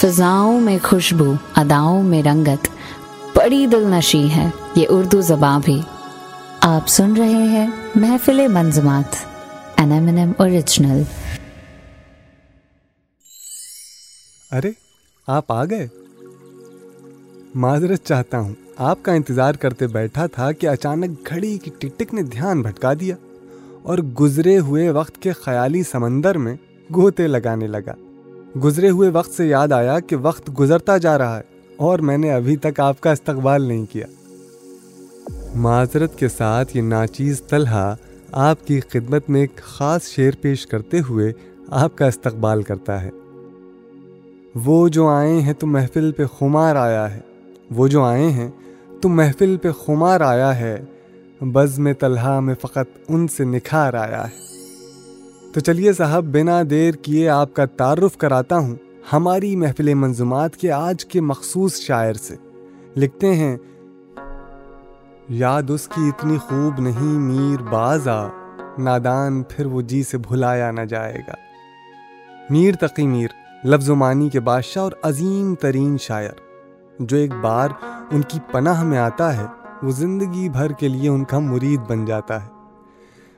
فضاؤں میں خوشبو، اداؤں میں رنگت۔ بڑی دل نشی ہے، یہ اردو زباں بھی۔ آپ سن رہے ہیں محفل منظمات اوریجنل ارے، آپ آ گئے۔ معذرت چاہتا ہوں، آپ کا انتظار کرتے بیٹھا تھا کہ اچانک گھڑی کی ٹک نے دھیان بھٹکا دیا اور گزرے ہوئے وقت کے خیالی سمندر میں گوتے لگانے لگا۔ گزرے ہوئے وقت سے یاد آیا کہ وقت گزرتا جا رہا ہے اور میں نے ابھی تک آپ کا استقبال نہیں کیا۔ معذرت کے ساتھ یہ ناچیز طلحہ آپ کی خدمت میں ایک خاص شعر پیش کرتے ہوئے آپ کا استقبال کرتا ہے۔ وہ جو آئے ہیں تو محفل پہ خمار آیا ہے۔ وہ جو آئے ہیں تو محفل پہ خمار آیا ہے۔ بز میں طلحہ میں فقط ان سے نکھار آیا ہے۔ تو چلیے صاحب، بنا دیر کیے آپ کا تعارف کراتا ہوں ہماری محفل منظومات کے آج کے مخصوص شاعر سے۔ لکھتے ہیں، یاد اس کی اتنی خوب نہیں میر بازا، نادان پھر وہ جی سے بھلایا نہ جائے گا۔ میر تقی میر، لفظ و معنی کے بادشاہ اور عظیم ترین شاعر۔ جو ایک بار ان کی پناہ میں آتا ہے، وہ زندگی بھر کے لیے ان کا مرید بن جاتا ہے۔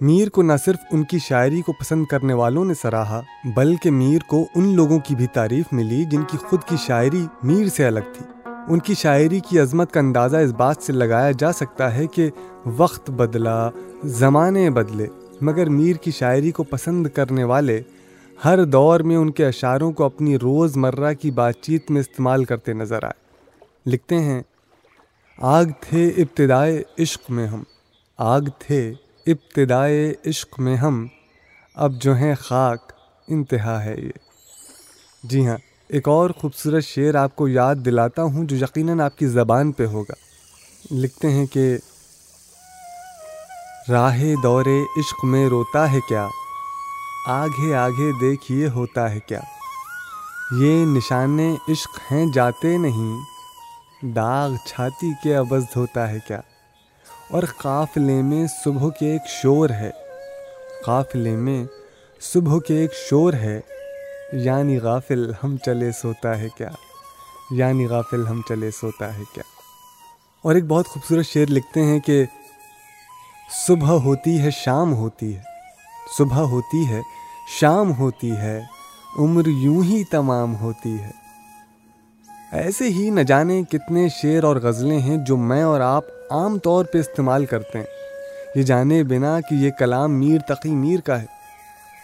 میر کو نہ صرف ان کی شاعری کو پسند کرنے والوں نے سراہا، بلکہ میر کو ان لوگوں کی بھی تعریف ملی جن کی خود کی شاعری میر سے الگ تھی۔ ان کی شاعری کی عظمت کا اندازہ اس بات سے لگایا جا سکتا ہے کہ وقت بدلا، زمانے بدلے، مگر میر کی شاعری کو پسند کرنے والے ہر دور میں ان کے اشعاروں کو اپنی روز مرہ کی بات چیت میں استعمال کرتے نظر آئے۔ لکھتے ہیں، آگ تھے ابتدائے عشق میں ہم، آگ تھے ابتدائے عشق میں ہم اب جو ہیں خاک، انتہا ہے یہ۔ جی ہاں ایک اور خوبصورت شعر آپ کو یاد دلاتا ہوں جو یقیناً آپ کی زبان پہ ہوگا۔ لکھتے ہیں کہ، راہ دور عشق میں روتا ہے کیا؟ آگے آگے دیکھیے ہوتا ہے کیا؟ یہ نشان عشق ہیں، جاتے نہیں۔ داغ چھاتی کے عوض ہوتا ہے کیا؟ اور قافلے میں صبح کے ایک شور ہے۔ قافلے میں صبح کے ایک شور ہے۔ یعنی غافل ہم چلے سوتا ہے کیا؟ یعنی غافل ہم چلے سوتا ہے کیا؟ اور ایک بہت خوبصورت شعر لکھتے ہیں کہ صبح ہوتی ہے، شام ہوتی ہے۔ صبح ہوتی ہے، شام ہوتی ہے، عمر یوں ہی تمام ہوتی ہے۔ ایسے ہی نہ جانے کتنے شعر اور غزلیں ہیں جو میں اور آپ عام طور پہ استعمال کرتے ہیں۔ یہ جانے بنا کہ یہ کلام میر تقی میر کا ہے۔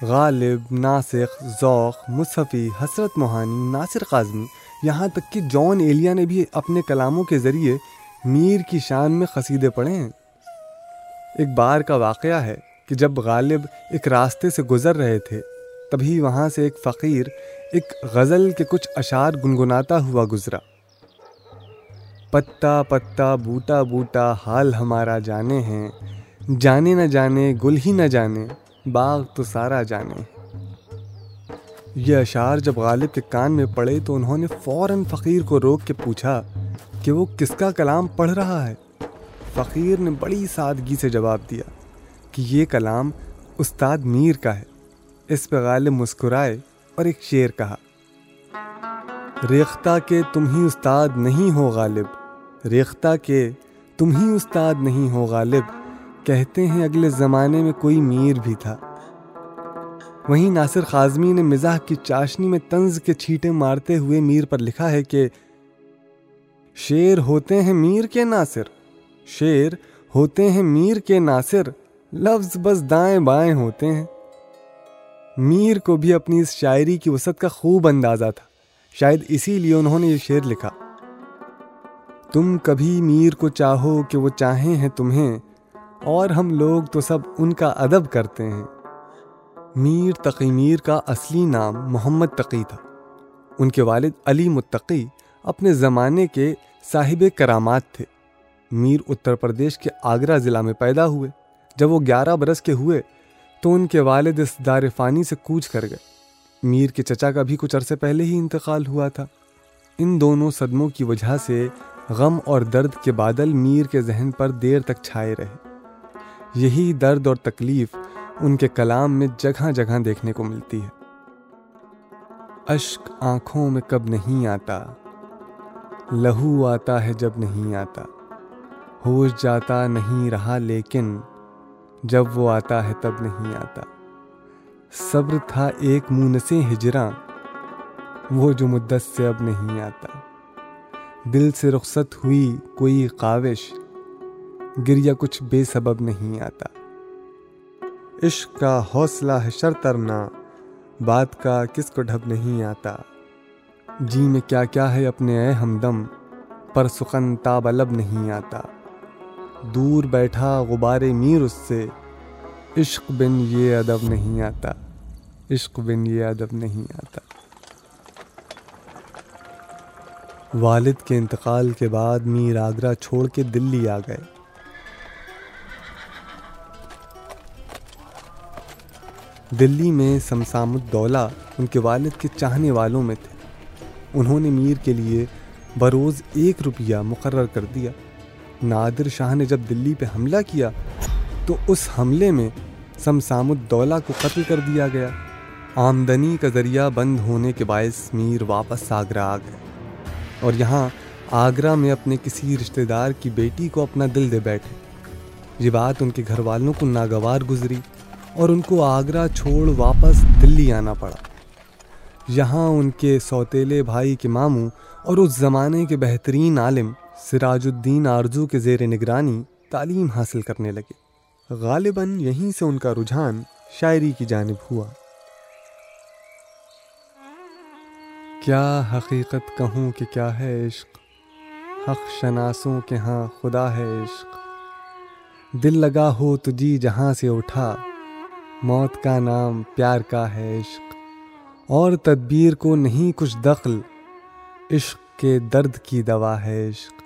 غالب، ناسخ، ذوق، مصحفی، حسرت موہانی ناصر قاظمی یہاں تک کہ جان ایلیا نے بھی اپنے کلاموں کے ذریعے میر کی شان میں قصیدے پڑھے ہیں۔ ایک بار کا واقعہ ہے کہ جب غالب ایک راستے سے گزر رہے تھے، تبھی وہاں سے ایک فقیر ایک غزل کے کچھ اشعار گنگناتا ہوا گزرا۔ پتا پتا بوٹا بوٹا حال ہمارا جانے ہیں۔ جانے نہ جانے، گل ہی نہ جانے، باغ تو سارا جانے۔ یہ اشعار جب غالب کے کان میں پڑے تو انہوں نے فوراً فقیر کو روک کے پوچھا کہ وہ کس کا کلام پڑھ رہا ہے۔ فقیر نے بڑی سادگی سے جواب دیا کہ یہ کلام استاد میر کا ہے۔ اس پہ غالب مسکرائے اور ایک شعر کہا، ریختہ کے تم ہی استاد نہیں ہو غالب۔ ریختہ کے تم ہی استاد نہیں ہو غالب، کہتے ہیں اگلے زمانے میں کوئی میر بھی تھا۔ وہیں ناصر خازمی نے مزاح کی چاشنی میں طنز کے چھیٹے مارتے ہوئے میر پر لکھا ہے کہ، شیر ہوتے ہیں میر کے ناصر، شیر ہوتے ہیں میر کے ناصر، لفظ بس دائیں بائیں ہوتے ہیں۔ میر کو بھی اپنی اس شاعری کی وسعت کا خوب اندازہ تھا۔ شاید اسی لیے انہوں نے یہ شعر لکھا۔ تم کبھی میر کو چاہو کہ وہ چاہیں ہیں تمہیں، اور ہم لوگ تو سب ان کا ادب کرتے ہیں۔ میر تقی میر کا اصلی نام محمد تقی تھا۔ ان کے والد علی متقی اپنے زمانے کے صاحب کرامات تھے۔ میر اتر پردیش کے آگرہ ضلع میں پیدا ہوئے۔ جب وہ گیارہ برس کے ہوئے تو ان کے والد اس دار فانی سے کوچ کر گئے۔ میر کے چچا کا بھی کچھ عرصے پہلے ہی انتقال ہوا تھا۔ ان دونوں صدموں کی وجہ سے غم اور درد کے بادل میر کے ذہن پر دیر تک چھائے رہے۔ یہی درد اور تکلیف ان کے کلام میں جگہ جگہ دیکھنے کو ملتی ہے۔ اشک آنکھوں میں کب نہیں آتا، لہو آتا ہے جب نہیں آتا۔ ہوش جاتا نہیں رہا لیکن جب وہ آتا ہے تب نہیں آتا۔ صبر تھا ایک مونس ہجراں، وہ جو مدت سے اب نہیں آتا۔ دل سے رخصت ہوئی کوئی کاوش گریا کچھ بے سبب نہیں آتا۔ عشق کا حوصلہ ہے شر ترنا، بات کا کس کو ڈھب نہیں آتا۔ جی میں کیا کیا ہے اپنے اے ہمدم، پر سخن تاب لب نہیں آتا۔ دور بیٹھا غبار میر اس سے، عشق بن یہ ادب نہیں آتا۔ عشق بن یہ ادب نہیں آتا۔ والد کے انتقال کے بعد میر آگرہ چھوڑ کے دلی آ گئے۔ دلی میں سمسام الدولہ ان کے والد کے چاہنے والوں میں تھے۔ انہوں نے میر کے لیے بروز ایک روپیہ مقرر کر دیا۔ نادر شاہ نے جب دلی پہ حملہ کیا تو اس حملے میں سمسام الدولہ کو قتل کر دیا گیا۔ آمدنی کا ذریعہ بند ہونے کے باعث میر واپس آگرہ آ گئے۔ اور یہاں آگرہ میں اپنے کسی رشتہ دار کی بیٹی کو اپنا دل دے بیٹھے۔ یہ بات ان کے گھر والوں کو ناگوار گزری اور ان کو آگرہ چھوڑ واپس دلی آنا پڑا۔ یہاں ان کے سوتیلے بھائی کے ماموں اور اس زمانے کے بہترین عالم سراج الدین آرزو کے زیر نگرانی تعلیم حاصل کرنے لگے۔ غالباً یہیں سے ان کا رجحان شاعری کی جانب ہوا۔ کیا حقیقت کہوں کہ کیا ہے عشق؟ حق شناسوں کے ہاں خدا ہے عشق۔ دل لگا ہو تو جی جہاں سے اٹھا، موت کا نام پیار کا ہے عشق۔ اور تدبیر کو نہیں کچھ دخل، عشق کے درد کی دوا ہے عشق۔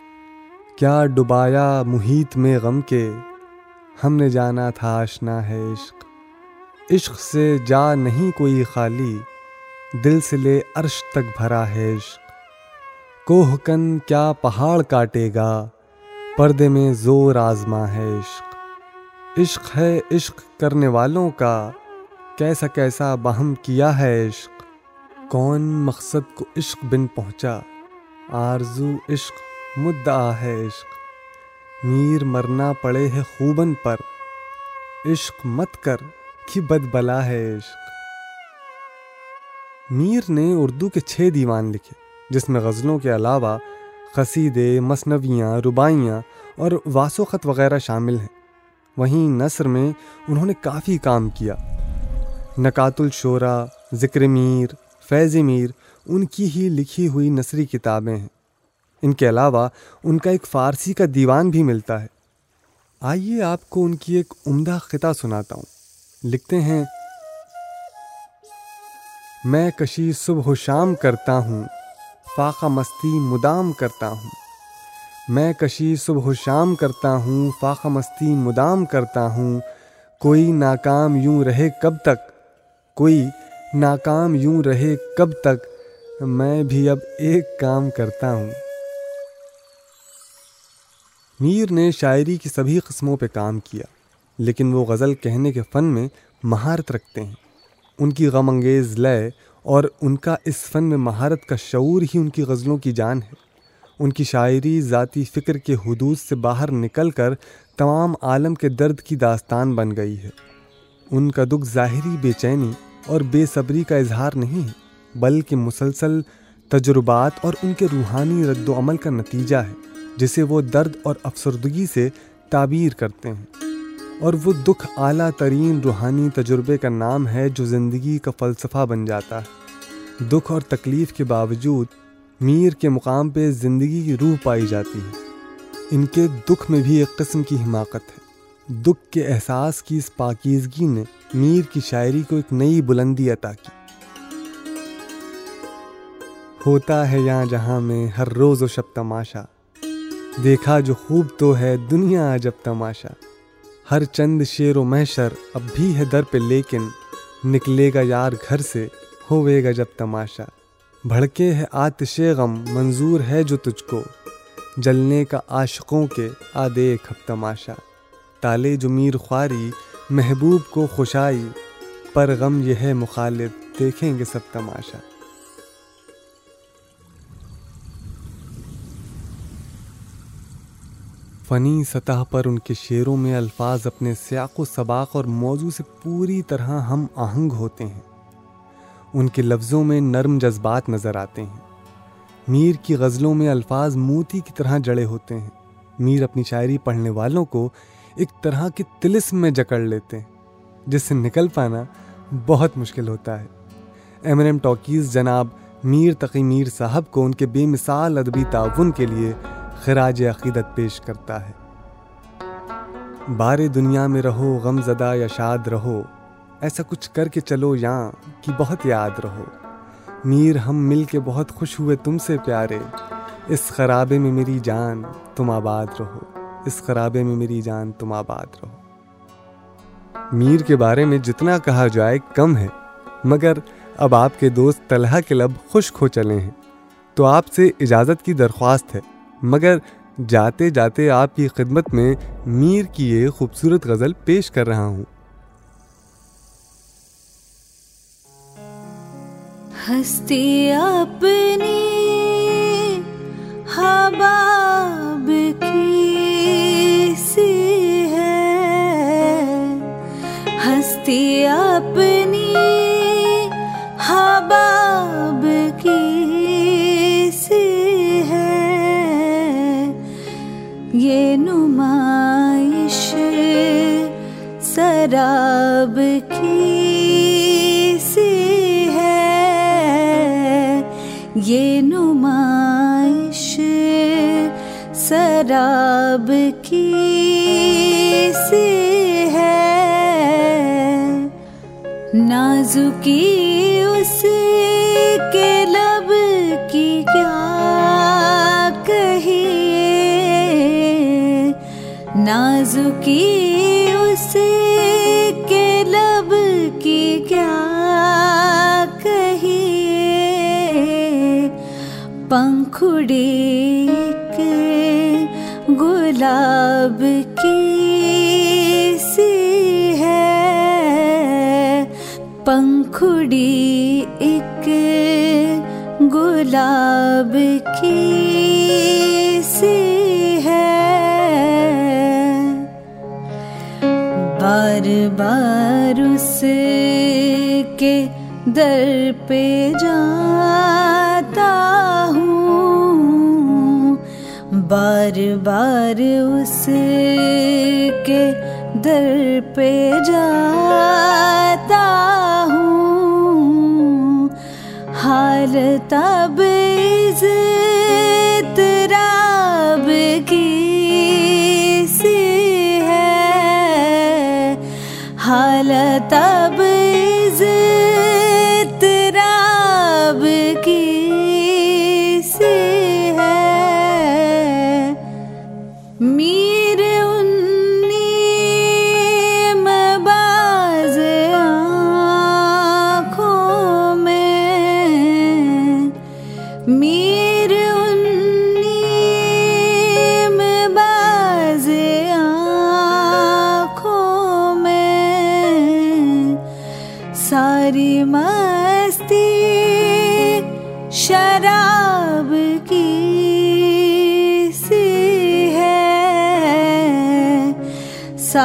کیا ڈبایا محیط میں غم کے، ہم نے جانا تھا آشنا ہے عشق۔ عشق سے جا نہیں کوئی خالی دل سے لے عرش تک بھرا ہے عشق۔ کوہ کن کیا پہاڑ کاٹے گا، پردے میں زور آزما ہے عشق۔ عشق ہے عشق کرنے والوں کا، کیسا کیسا بہم کیا ہے عشق۔ کون مقصد کو عشق بن پہنچا، آرزو عشق مدعا ہے عشق۔ میر مرنا پڑے ہے خوبن پر، عشق مت کر کہ بد بلا ہے عشق۔ میر نے اردو کے چھ دیوان لکھے، جس میں غزلوں کے علاوہ قصیدے، مصنویاں ربائیاں اور واسوخط وغیرہ شامل ہیں۔ وہیں نثر میں انہوں نے کافی کام کیا۔ نکات الشعرا ذکر میر، فیض میر، ان کی ہی لکھی ہوئی نثری کتابیں ہیں۔ ان کے علاوہ ان کا ایک فارسی کا دیوان بھی ملتا ہے۔ آئیے آپ کو ان کی ایک عمدہ خطہ سناتا ہوں۔ لکھتے ہیں میں کشی صبح و شام کرتا ہوں، فاقہ مستی مدام کرتا ہوں۔ میں کشی صبح و شام کرتا ہوں، فاقہ مستی مدام کرتا ہوں۔ کوئی ناکام یوں رہے کب تک؟ کوئی ناکام یوں رہے کب تک؟ میں بھی اب ایک کام کرتا ہوں۔ میر نے شاعری کی سبھی قسموں پہ کام کیا، لیکن وہ غزل کہنے کے فن میں مہارت رکھتے ہیں۔ ان کی غم انگیز لیے اور ان کا اس فن میں مہارت کا شعور ہی ان کی غزلوں کی جان ہے۔ ان کی شاعری ذاتی فکر کے حدود سے باہر نکل کر تمام عالم کے درد کی داستان بن گئی ہے۔ ان کا دکھ ظاہری بے چینی اور بے صبری کا اظہار نہیں ہے، بلکہ مسلسل تجربات اور ان کے روحانی رد و عمل کا نتیجہ ہے، جسے وہ درد اور افسردگی سے تعبیر کرتے ہیں۔ اور وہ دکھ اعلیٰ ترین روحانی تجربے کا نام ہے جو زندگی کا فلسفہ بن جاتا ہے۔ دکھ اور تکلیف کے باوجود میر کے مقام پہ زندگی کی روح پائی جاتی ہے۔ ان کے دکھ میں بھی ایک قسم کی حماقت ہے۔ دکھ کے احساس کی اس پاکیزگی نے میر کی شاعری کو ایک نئی بلندی عطا کی۔ ہوتا ہے یہاں جہاں میں ہر روز و شب تماشا۔ دیکھا جو خوب تو ہے دنیا جب تماشا۔ ہر چند شیر و محشر اب بھی ہے در پہ، لیکن نکلے گا یار گھر سے، ہوئے گا جب تماشا۔ بھڑکے ہے آتش غم، منظور ہے جو تجھ کو۔ جلنے کا عاشقوں کے آدے کھپ تماشا۔ تالے جو میر خواری، محبوب کو خوشائی۔ پر غم یہ ہے مخالف، دیکھیں گے سب تماشا۔ فنی سطح پر ان کے شعروں میں الفاظ اپنے سیاق و سباق اور موضوع سے پوری طرح ہم آہنگ ہوتے ہیں۔ ان کے لفظوں میں نرم جذبات نظر آتے ہیں۔ میر کی غزلوں میں الفاظ موتی کی طرح جڑے ہوتے ہیں۔ میر اپنی شاعری پڑھنے والوں کو ایک طرح کے تلسم میں جکڑ لیتے ہیں، جس سے نکل پانا بہت مشکل ہوتا ہے۔ ایم ایم ٹاکیز جناب میر تقی میر صاحب کو ان کے بے مثال ادبی تعاون کے لیے خراج عقیدت پیش کرتا ہے۔ بار دنیا میں رہو، غم زدہ یا شاد رہو، ایسا کچھ کر کے چلو یہاں کہ بہت یاد رہو۔ میر ہم مل کے بہت خوش ہوئے تم سے پیارے۔ اس خرابے میں میری جان تم آباد رہو۔ اس خرابے میں میری جان تم آباد رہو۔ میر کے بارے میں جتنا کہا جائے کم ہے، مگر اب آپ کے دوست طلحہ کے لب خشک ہو چلے ہیں۔ تو آپ سے اجازت کی درخواست ہے۔ مگر جاتے جاتے آپ کی خدمت میں میر کی یہ خوبصورت غزل پیش کر رہا ہوں۔ ہستی اپنی حباب کی سی ہے۔ ہستی اپنی یہ نمائش سراب کی سی ہے۔ یہ نمائش سراب کی سی ہے۔ نازکی اس نازکی اس کے لب کی کیا کہیے؟ پنکھڑی ایک گلاب کی سی ہے۔ پنکھڑی ایک گلاب کی سی بار بار اس کے در پہ جاتا ہوں۔ بار بار اس کے در پہ جاتا ہوں۔ حال تب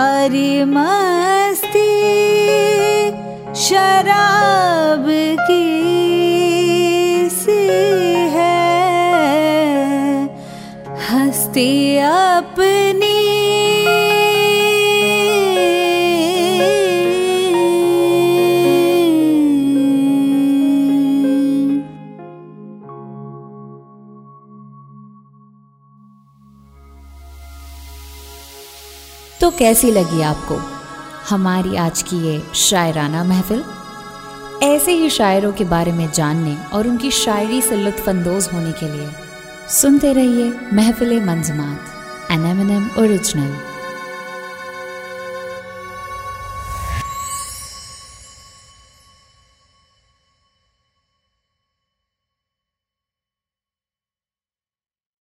ساری مستی شراب کی سی ہے۔ ہستی اپنی تو کیسی لگی آپ کو ہماری آج کی یہ شاعرانہ محفل؟ ایسے ہی شاعروں کے بارے میں جاننے اور ان کی شاعری سے لطف اندوز ہونے کے لیے سنتے رہیے محفل منظمات N M N M original